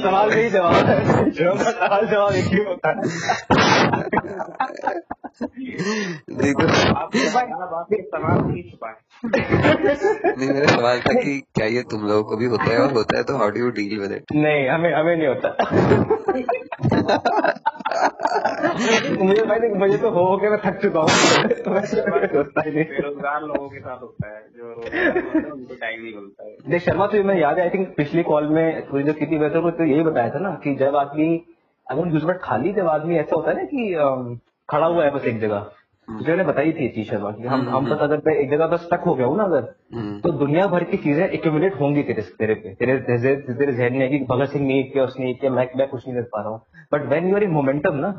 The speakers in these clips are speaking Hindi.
सवाल का ही जवाब है। सवाल जवाब एक ही होता है। देखो आपके भाई आप आपके सवाल नहीं छुपाए नहीं मेरा सवाल था कि क्या ये तुम लोगों को भी होता है? और होता है तो how do you deal with it नहीं हमें हमें नहीं होता। मुझे भाई देख, मुझे तो हो हो के मैं थक चुका हूँ। तो ही नहीं। बेरोजगार लोगों के साथ होता है जो उनको टाइम नहीं मिलता है। देख शर्मा तुझे मैं याद है आई थिंक पिछली कॉल में तुझे जो की थी वैसे तो यही बताया था ना कि जब आदमी अगर दूसरा खाली जब आदमी ऐसा होता है ना कि खड़ा हुआ है बस एक जगह तुझे मैंने बताई थी चीज़ शर्मा की हम हम बस अगर मैं एक जगह बस स्टक हो गया हूँ ना अगर हम्म, तो दुनिया भर की चीज़ें एक्यूमुलेट होंगी तेरे तेरे पे। तेरे तेरे तेरे जहन में है कि भगत सिंह नहीं किया उसने किया मैं मैं कुछ नहीं कर पा रहा हूँ। But when you are in momentum ना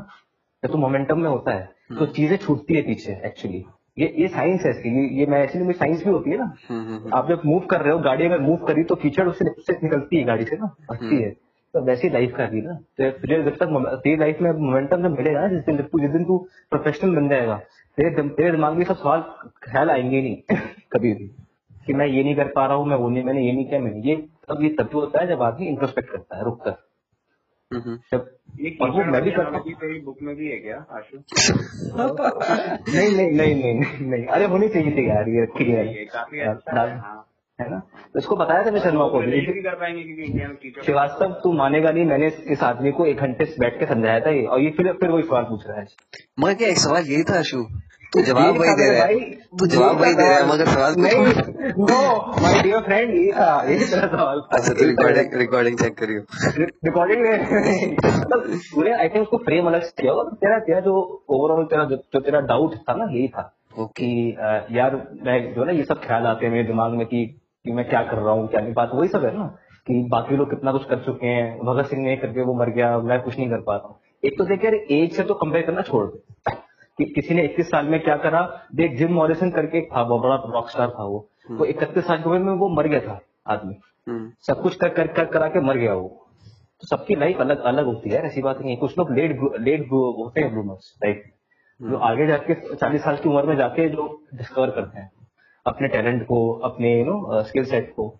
जब तो मोमेंटम में होता है तो चीज़ें छूटती है पीछे एक्चुअली ये ये साइंस है इसकी। ये, ये मैं ऐसी नहीं साइंस भी होती है ना। हम्म, हम्म, आप जब मूव कर रहे हो गाड़ी अगर मूव करी तो कीचड़ उससे निकलती है गाड़ी से ना हटती है। तो वैसी लाइफ का भी ना। तो तुझे जब तक तेरी लाइफ में मोमेंटम जब मिलेगा ना जिस दिन जिस दिन तू प्रोफेशनल बन जाएगा तेरे दिम- तेरे दिमाग में सब सवाल ख्याल आएँगे नहीं कभी भी कि मैं ये नहीं कर पा रहा हूँ मैं वो नहीं मैंने ये नहीं किया मैंने ये तब ये तब होता है जब आदमी इंट्रोस्पेक्ट करता है रुक कर हम्म, जब ये और मैं भी करता तेरी बुक में भी है क्या आशु? नहीं नहीं नहीं नहीं नहीं अरे होनी चाहिए थी यार ये काफ़ी अच्छा है ना? तो इसको बताया था मैं शर्मा को भी। कर पाएँगे क्योंकि इंडिया में कीचड़ श्रीवास्तव तू मानेगा नहीं मैंने इस, आदमी को एक घंटे से बैठ के समझाया था ये। और ये फिर फिर वही सवाल पूछ रहा है। मगर क्या एक सवाल यही था अशु? तू जवाब वही दे रहा है। तू जवाब वही दे रहा है मगर सवाल। नहीं नो माय डियर फ्रेंड ये था यही तेरा सवाल। अच्छा तो रिकॉर्डिंग रिकॉर्डिंग चेक करियो। रिकॉर्डिंग में? मतलब पूरे आई थिंक उसको फ्रेम अलग से किया होगा तेरा तेरा जो ओवरऑल तेरा जो, तेरा डाउट था ना यही था। ओके कि यार मैं जो ना ये सब ख्याल आते हैं मेरे दिमाग में कि कि मैं क्या कर रहा हूँ क्या नहीं बात वही सब है ना कि बाकी लोग कितना कुछ कर चुके हैं भगत सिंह ने करके वो मर गया मैं कुछ नहीं कर पा रहा हूँ। एक तो देखिए एज से तो कंपेयर करना छोड़ दे। कि किसी ने 21 साल में क्या करा देख जिम मॉरिसन करके एक था बहुत बड़ा रॉक स्टार था वो। वो इकतीस साल की उम्र में वो मर गया था आदमी। हम्म, सब कुछ कर कर कर करा के मर गया वो। तो सबकी लाइफ अलग अलग होती है ऐसी बात नहीं है। कुछ लोग लेट लेट होते हैं ब्लूमर्स लाइफ जो आगे जाके चालीस साल की उम्र में जाके जो डिस्कवर करते हैं। अपने टैलेंट को अपने यू नो स्किल सेट को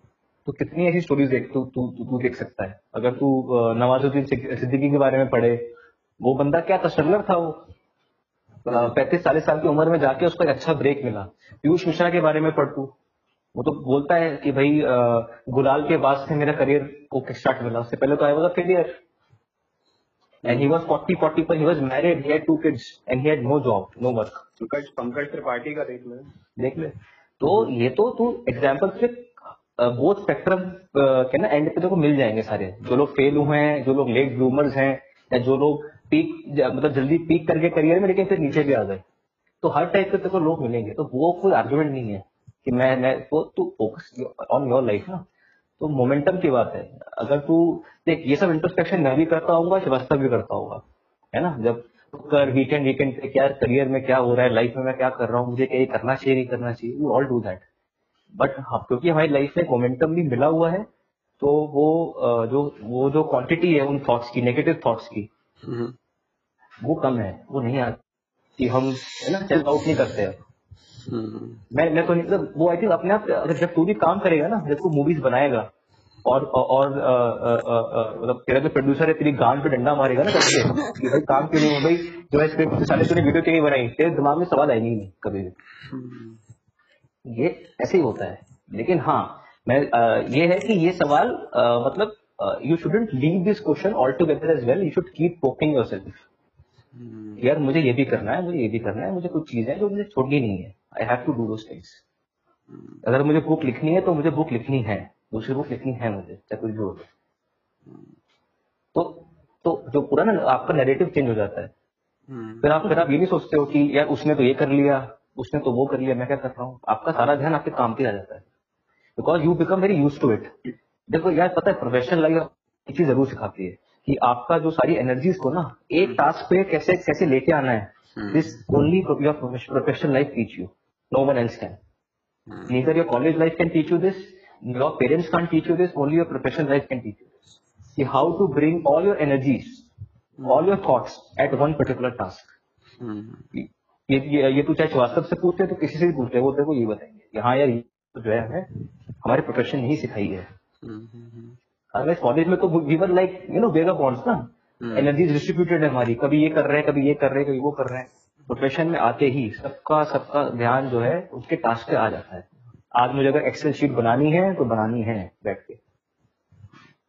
तो कितनी ऐसी स्टोरीज देख तू तू तू तू देख सकता है। अगर तू अ, नवाजुद्दीन सिद्दीकी के बारे में पढ़े वो बंदा क्या था था वो? पैंतीस चालीस साल की उम्र में जाके उसको एक अच्छा ब्रेक मिला। पीयूष मिश्रा के बारे में पढ़ तू। वो तो बोलता है कि भाई गुलाल के बाद से मेरा करियर को स्टार्ट मिला? उससे पहले तो I was a failure and he was 40 40 पर he was married he had two kids and he had no job no work Pankaj Pankaj Tripathi का देख लो। देख ले। तो ये तो तू एग्ज़ाम्पल से बोथ स्पेक्ट्रम के ना एंड पे देखो मिल जाएँगे सारे। जो लोग फेल हुए हैं, जो लोग लेट ब्लूमर्स हैं, या जो लोग पीक मतलब जल्दी पीक करके करियर में लेकिन फिर नीचे भी आ गए। तो हर टाइप के को लोग मिलेंगे। तो वो कोई आर्ग्यूमेंट नहीं है कि मैं मैं तो तू फोकस ऑन योर लाइफ ना। तो मोमेंटम की बात है। अगर तू, देख, ये सब इंट्रोस्पेक्शन मैं भी करता हूँ श्रीवास्तव भी करता होगा। है ना? जब कर वीकेंड वीकेंड पे क्या करियर में क्या हो रहा है लाइफ में मैं क्या कर रहा हूँ मुझे क्या करना चाहिए नहीं करना चाहिए we all do that but क्योंकि हमारी लाइफ में मोमेंटम भी मिला हुआ है तो वो जो वो जो क्वांटिटी है उन थॉट्स की नेगेटिव थॉट्स की हम्म, वो कम है वो नहीं आती हम है ना सेल्फ आउट नहीं करते हैं। हम्म, मैं मैं तो नहीं मतलब वो आई थिंक अपने आप अगर जब तू भी काम करेगा ना जब तू मूवीज़ बनाएगा और और मतलब तेरा जो प्रोड्यूसर है तेरी गांड पे डंडा मारेगा ना करके कि भाई काम क्यों नहीं हो भाई जो है स्क्रिप्ट साले तूने वीडियो क्यों नहीं बनाई? तेरे दिमाग में सवाल आएँगे नहीं कभी भी। ये ऐसे ही होता है। लेकिन हाँ मैं ये है कि ये सवाल मतलब you shouldn't leave this question all together as well you should keep poking yourself यार मुझे ये भी करना है मुझे ये भी करना है मुझे कुछ चीज़ें हैं जो मुझे छोड़नी नहीं है। I have to do those things अगर मुझे बुक लिखनी है तो मुझे बुक लिखनी है। दूसरी बुक लिखनी है मुझे चाहे कुछ भी हो तो। तो जो पूरा ना आपका नैरेटिव चेंज हो जाता है। हम्म, फिर आप फिर आप ये नहीं सोचते हो कि यार उसने तो ये कर लिया उसने तो वो कर लिया मैं क्या कर रहा हूँ? आपका सारा ध्यान आपके काम पे आ जाता है। Because you become very use to it देखो यार पता है प्रोफेशनल लाइफ एक चीज़ ज़रूर सिखाती है कि आपका जो सारी एनर्जीज को ना एक टास्क पे कैसे कैसे लेके आना है। This only your professional life teach you no one else can neither your college life can teach you this your parents can't teach you this only your professional life can teach you this. See how to bring all your energies all your thoughts at one particular task. Hmm, ये ये, ये तू चाहे श्रीवास्तव से पूछते तो किसी से भी पूछते वो तेरे को ये बताएँगे। कि हाँ यार ये तो जो है हमें हमारे प्रोफेशन ने ही सिखाई है। हम्म, हम्म, अदरवाइज़ कॉलेज में तो we were like you know Vega bonds ना। हम्म, एनर्जी डिस्ट्रीब्यूटेड है हमारी। कभी ये कर रहे हैं कभी ये कर रहे हैं कभी वो कर रहे हैं। प्रोफेशन में आते ही सबका सबका ध्यान जो है उसके टास्क पे आ जाता है। आज मुझे अगर एक्सेल शीट बनानी है तो बनानी है बैठ के।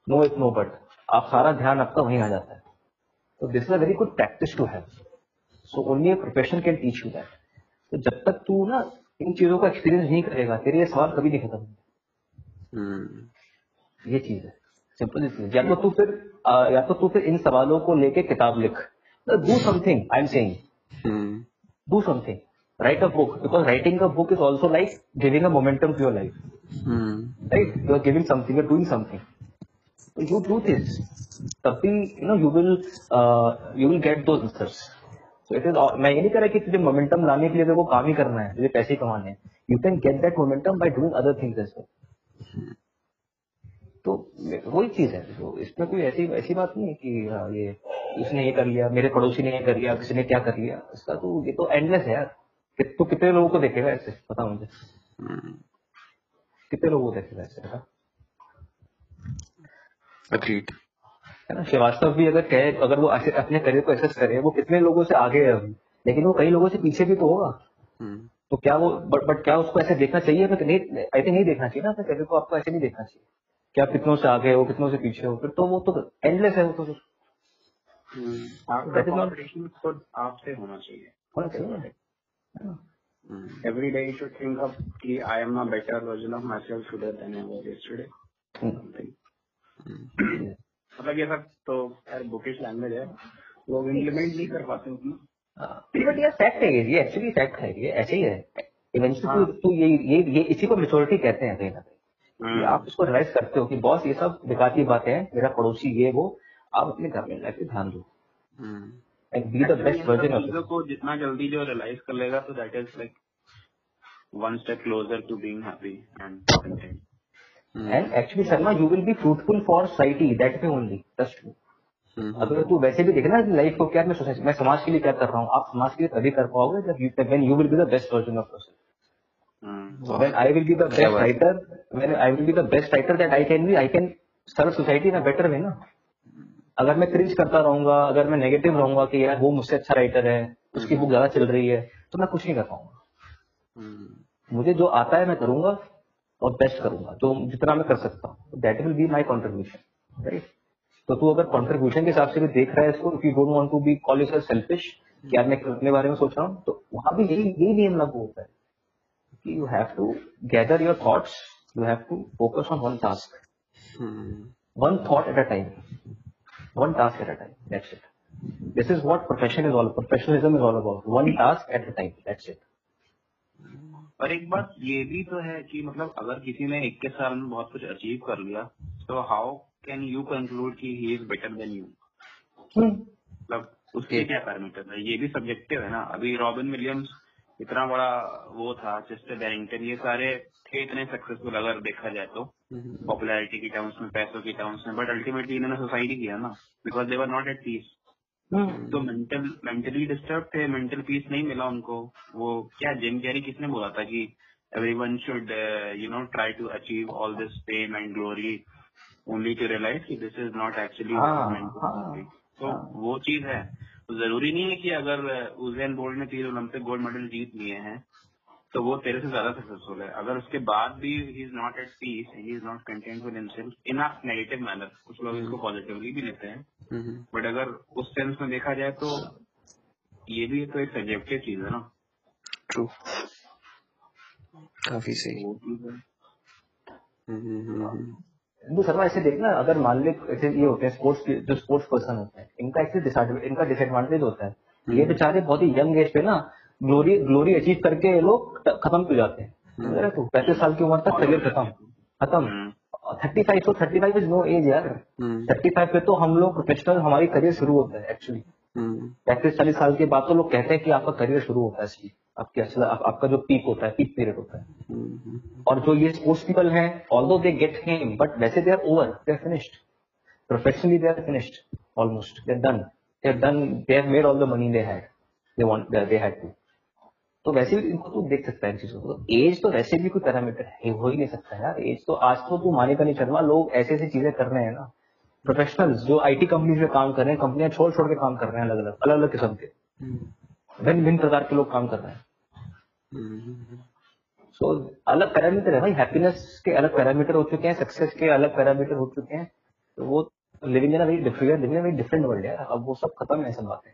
नो इट नो बट आप सारा ध्यान आपका वहीं आ जाता है। तो this is a very good practice to have so only a profession can teach you that तो जब तक तू ना इन चीज़ों का एक्सपीरियंस नहीं करेगा तेरे ये सवाल कभी नहीं खत्म होंगे। हम्म, ये चीज़ है। सिंपल चीज़। या तो तू फिर आ, या तो तू फिर इन सवालों को लेके किताब लिख। Do something I am saying do something. Write a book because writing a book is also like giving a momentum to your life hmm, right you are giving something you're doing something so you do this तभी you know you will uh, you will get those answers so it is all- मैं ये नहीं कह रहा कि तुझे मोमेंटम लाने के लिए तेरे को काम ही करना है तुझे पैसे ही कमाने हैं you can get that momentum by doing other things as well तो वही चीज़ है तो इसमें कोई ऐसी ऐसी बात नहीं है कि हाँ, ये इसने ये कर लिया मेरे पड़ोसी ने ये कर लिया किसी ने क्या कर लिया इसका तो ये तो एंडलेस है यार तो कितने लोगों को देखेगा ऐसे? पता मुझे। कितने लोगों को देखेगा ऐसे agreed. है ना? श्रीवास्तव भी अगर कहे अगर वो ऐसे अपने करियर को एसेस करे वो कितने लोगों से आगे है अभी? लेकिन वो कई लोगों से पीछे भी तो होगा। हम्म, तो क्या वो बट बट क्या उसको ऐसे देखना चाहिए? मैं नहीं ऐसे नहीं देखना चाहिए ना अपने करियर को आपको ऐसे नहीं देखना चाहिए। कि आप कितनों से आगे हो कितनों से पीछे हो फिर तो वो तो एंडलेस है वो तो। खुद आपसे होना चाहिए। होना चाहिए। Every day you should think of कि I am a better version of myself today than I was yesterday hmm, hmm, मतलब ये सब तो यार बुकिश लैंग्वेज है। लोग इम्प्लीमेंट नहीं कर पाते उतना। बट ये फैक्ट है ये ये एक्चुअली फैक्ट है ये ऐसे ही है। इवेंचुअली हाँ। तू ये ये ये इसी को मेच्योरिटी कहते हैं कहीं ना कहीं। कि आप इसको रियलाइज़ करते हो कि बॉस ये सब बेकार की बातें हैं मेरा पड़ोसी ये वो आप अपने घर में लाइफ पे ध्यान दो। हम्म, and be the best in version चीज़ों ऑफ़ को जितना जल्दी जो रियलाइज़ कर लेगा तो that is like one step closer to being happy and content and actually Sharma you will be fruitful for society that में ओनली ट्रस्ट मी अगर तू वैसे भी देखना लाइफ को क्या मैं सोसाइटी मैं समाज के लिए क्या कर रहा हूँ आप समाज के लिए तभी कर पाओगे जब you when you will be the best version of yourself when I will be the क्या best बात है। writer, when I will be the best writer that I can be, I can serve society in a better way ना। अगर मैं क्रिंज करता रहूँगा अगर मैं नेगेटिव रहूँगा कि यार वो मुझसे अच्छा राइटर है उसकी बुक ज़्यादा चल रही है तो मैं कुछ नहीं कर पाऊँगा। हम्म, मुझे जो आता है मैं करूँगा और बेस्ट करूँगा जो जितना मैं कर सकता हूँ। That will be my contribution right तो तू अगर कॉन्ट्रीब्यूशन के हिसाब से भी देख रहा है इसको if you don't want to be call your selfish कि यार मैं अपने बारे में सोच रहा हूँ तो वहाँ भी यही यही नियम लागू होता है कि you have to gather your thoughts you have to focus on one task one thought at a time, one task at a time. That's it. This is what profession is all. Professionalism is all about. One task at a time. That's it. और एक बात ये भी तो है कि मतलब अगर किसी ने 21 साल में बहुत कुछ अचीव कर लिया तो हाउ कैन यू कंक्लूड कि he is better than you. मतलब उसके क्या पैरामीटर है ये भी सब्जेक्टिव है ना अभी रॉबिन विलियम्स इतना बड़ा वो था चेस्टर बैरिंगटन ये सारे थे इतने सक्सेसफुल अगर देखा जाए तो पॉपुलैरिटी की टर्म्स में पैसों की टर्म्स में बट अल्टीमेटली इन्होंने सुसाइड किया ना because they were not at peace. तो मेंटल मेंटली डिस्टर्ब थे मेंटल पीस नहीं मिला उनको। वो क्या जिम कैरी किसने बोला था कि everyone should you know try to achieve all this fame and glory only to realise कि दिस इज़ नॉट एक्चुअली तो हाँ। वो चीज़ है। तो ज़रूरी नहीं है कि अगर उजैन बोल्ट ने तीन ओलंपिक गोल्ड मेडल जीत लिए हैं तो वो तेरे से ज़्यादा सक्सेसफुल है। अगर उसके बाद भी he is not at peace he is not content with himself in a negative manner कुछ लोग इसको पॉजिटिवली भी लेते हैं। हम्म, बट अगर उस सेंस में देखा जाए तो ये भी तो एक सब्जेक्टिव चीज़ है ना। ट्रू काफ़ी सही। वो चीज़ है। हम्म, हम्म, हम्म, शर्मा ऐसे देखना अगर मान ले ऐसे ये होते हैं स्पोर्ट्स जो स्पोर्ट्स पर्सन होते हैं इनका एक्चुअली इनका डिसएडवांटेज होता है। ये बेचारे बहुत ही यंग एज पे ना ग्लोरी ग्लोरी अचीव करके ये लोग खत्म हो जाते हैं। तू पैंतीस साल की उम्र तक करियर खत्म खत्म। हम्म, थर्टी फाइव तो thirty five is no age यार। हम्म, थर्टी फाइव पे तो हम लोग प्रोफेशनल हमारी करियर शुरू होता है एक्चुअली हम्म, पैंतीस चालीस साल के बाद तो लोग कहते हैं कि आपका करियर शुरू होता है आपकी असल आप, आपका जो पीक होता है पीक पीरियड होता है। हम्म, और जो ये स्पोर्ट्स पीपल हैं although they get fame but वैसे they are over they are finished professionally they are finished almost they are done they are done they have made all the money they had they want they had to तो वैसे भी इनको तू देख सकता है इन चीज़ों को। तो एज तो वैसे भी कोई पैरामीटर है हो ही नहीं सकता यार। एज तो आज तो तू मानेगा नहीं शर्मा लोग ऐसी ऐसी चीज़ें कर रहे हैं ना। प्रोफेशनल्स जो आईटी कंपनीज़ में काम कर रहे हैं कंपनियाँ छोड़ छोड़ के काम कर रहे हैं अलग अलग अलग अलग किस्म के। भिन्न भिन्न प्रकार के लोग काम कर रहे हैं। सो अलग पैरामीटर है भाई हैप्पीनेस के अलग पैरामीटर हो चुके हैं सक्सेस के अलग पैरामीटर हो चुके हैं। तो वो living in very different living in very different world है अब वो सब खत्म है सब बातें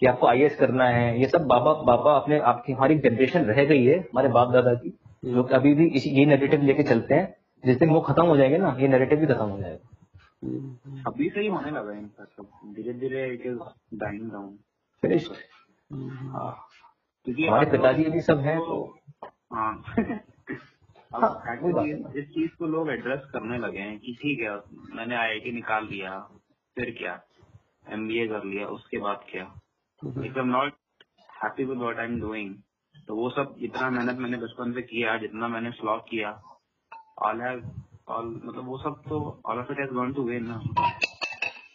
कि आपको आईएएस करना है ये सब बाबा बाबा अपने आपकी हमारी जनरेशन रह गई है हमारे बाप दादा की जो अभी भी इसी ये नेगेटिव लेके चलते हैं जिस दिन वो खत्म हो जाएँगे ना ये नेगेटिव भी खत्म हो जाएगा। अभी से ही होने लगा है धीरे धीरे it is dying down finish क्योंकि हमारे पिताजी लोग भी सब हैं तो हाँ। अब हाँ। इस चीज़ को लोग एड्रेस करने लगे हैं कि ठीक है मैंने आईआईटी निकाल लिया फिर क्या? एमबीए कर लिया उसके बाद क्या? If am not happy with what I am doing तो वो सब जितना मेहनत मैंने बचपन से किया जितना मैंने स्लॉग किया ऑल हैव ऑल मतलब वो सब तो all of it has gone to vain ना।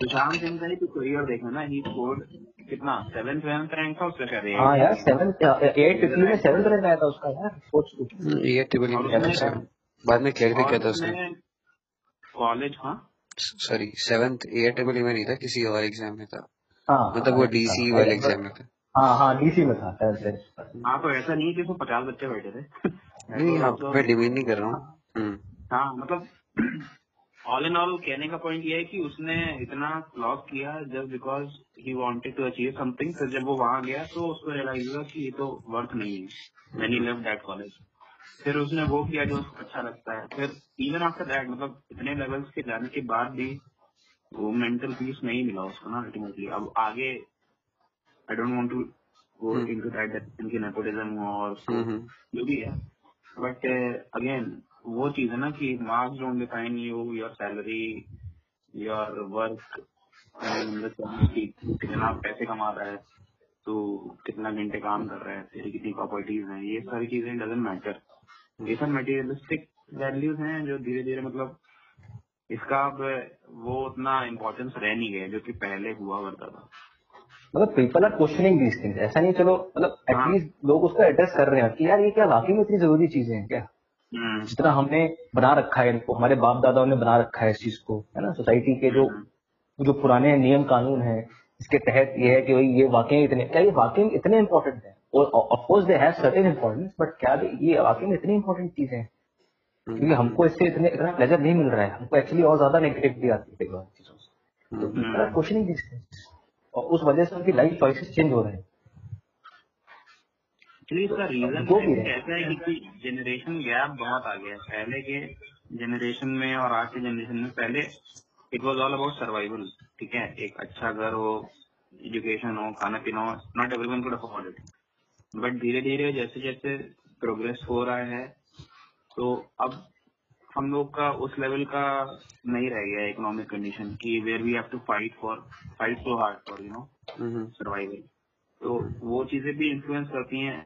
सुशांत सिंह का ही तो करियर देखा ना ही स्कोर्ड कितना सेवन सेवेंथ रैंक था उसका शायद हाँ यार सेवन एट फिफ्टी में सेवन रैंक आया था उसका यार सोच तू ये ट्रिपल में किया था बाद में क्लियर भी किया था उसने। कॉलेज हाँ? सॉरी सेवंथ एयर ट्रिपल में नहीं था किसी और एग्ज़ाम में था। हाँ मतलब वो हाँ, डीसी हाँ, वाले हाँ, एग्ज़ाम में था। हाँ हाँ डीसी में था हाँ तो ऐसा नहीं है कि पचास बच्चे बैठे थे। नहीं हाँ तो- मैं डिमीन नहीं कर रहा हूँ। हम्म, हाँ मतलब ऑल इन ऑल कहने का पॉइंट ये है कि उसने इतना लॉस किया just because he wanted to achieve something फिर जब वो वहाँ गया तो उसको रियलाइज़ हुआ कि ये तो वर्थ नहीं है मैंने लेफ़्ट दैट कॉलेज फिर उसने वो किया जो उसको अच्छा लगता है। फिर इवन आफ्टर दैट मतलब इतने लेवल्स के जाने के बाद भी वो मेंटल पीस नहीं मिला उसको ना अल्टीमेटली अब आगे I don't want to go. Into that इनकी नेपोटिज्म हुआ और हम्म, हम्म, जो भी है। बट अगेन वो चीज़ है ना कि marks don't define you your salary your work कितना पैसे कमा रहा है तो कितना घंटे काम कर रहा है तेरी कितनी प्रॉपर्टीज़ हैं ये सारी चीज़ें डजेंट मैटर ये सब मटेरियलिस्टिक वैल्यूज़ हैं जो धीरे धीरे मतलब इसका अब वो उतना इम्पोर्टेंस रह नहीं गया जो कि पहले हुआ करता था। मतलब people are questioning these things ऐसा नहीं चलो मतलब हाँ। एटलीस्ट लोग उसको एड्रेस कर रहे हैं कि यार ये क्या वाकई में इतनी ज़रूरी चीज़ें हैं क्या? हम्म, जितना हमने बना रखा है इनको हमारे बाप दादाओं ने बना रखा है इस चीज़ को है ना? सोसाइटी के जो जो पुराने नियम कानून है इसके तहत ये है कि भाई ये वाकई इतने क्या ये वाकई इतने इंपॉर्टेंट है? और of course they have certain importance but क्या ये वाकई में इतनी इंपॉर्टेंट चीज़ें हैं? क्योंकि हमको इससे इतने इतना प्लेजर नहीं मिल रहा है। हमको एक्चुअली और ज़्यादा नेगेटिविटी आती है चीज़ों से। तो questioning these और उस वजह से उनकी लाइफ चॉइसेस चेंज हो रहे हैं। एक्चुअली इसका रीजन भी है। ऐसा है कि जनरेशन गैप बहुत आ गया है। पहले के जनरेशन में और आज के जनरेशन में पहले it was all about survival ठीक है? एक अच्छा घर हो एजुकेशन हो खाना पीना हो not everyone could afford it but धीरे धीरे जैसे जैसे प्रोग्रेस हो रहा है तो अब हम लोग का उस लेवल का नहीं रह गया इकोनॉमिक कंडीशन की where we have to fight for fight so hard for you know survival तो वो चीज़ें भी इन्फ्लुएंस करती हैं।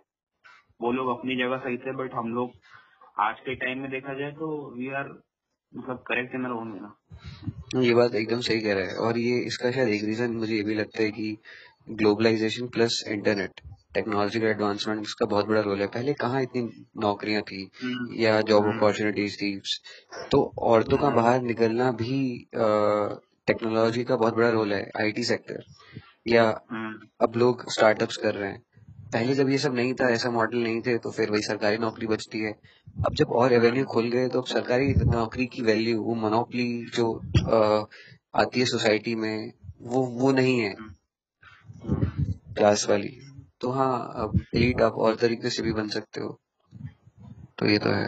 वो लोग अपनी जगह सही थे बट हम लोग आज के टाइम में देखा जाए तो वी आर मतलब करेक्ट इन ओन ना। ये बात एकदम सही कह रहा है। और ये इसका शायद एक रीजन मुझे ये भी लगता है कि ग्लोबलाइजेशन प्लस इंटरनेट टेक्नोलॉजी का एडवांसमेंट उसका बहुत बड़ा रोल है। पहले कहाँ इतनी नौकरियाँ थी या जॉब अपॉर्चुनिटीज़ थी? तो औरतों का बाहर निकलना भी टेक्नोलॉजी का बहुत बड़ा रोल है आईटी सेक्टर या अब लोग स्टार्टअप्स कर रहे हैं। पहले जब ये सब नहीं था ऐसा मॉडल नहीं थे तो फिर वही सरकारी नौकरी बचती है। अब जब और रेवेन्यू खुल गए तो अब सरकारी नौकरी की वैल्यू वो मोनोपली जो अ, आती है सोसाइटी में वो वो नहीं है। क्लास वाली। तो हाँ एलीट आप और तरीके से भी बन सकते हो। तो ये तो है।